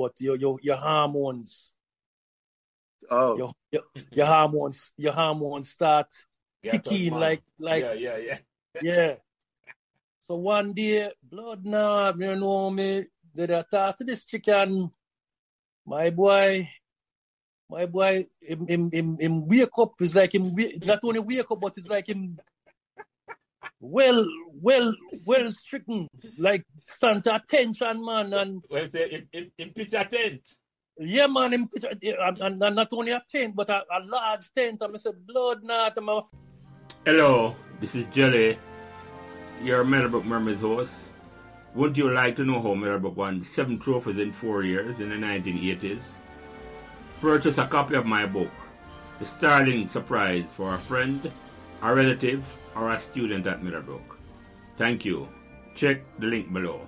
but your your your hormones, Oh, your your, your hormones, your hormones start Yeah, kicking like like yeah, yeah, yeah. yeah. So one day, blood nah, you know me, did I talk to this chicken? My boy, my boy, him, him, him, him wake up, it's like him, wa- not only wake up, but it's like him well, well, well stricken, like stand to attention, man, and Well, say in, in, in pitch a tent. yeah, man, him, and, and, and not only a tent, but a, a large tent, and I said, blood nah, I'm Hello, this is Jelly, your Meadowbrook Mermaids host. Would you like to know how Meadowbrook won seven trophies in four years in the 1980s? Purchase a copy of my book, The Starling Surprise for a friend, a relative, or a student at Meadowbrook. Thank you. Check the link below.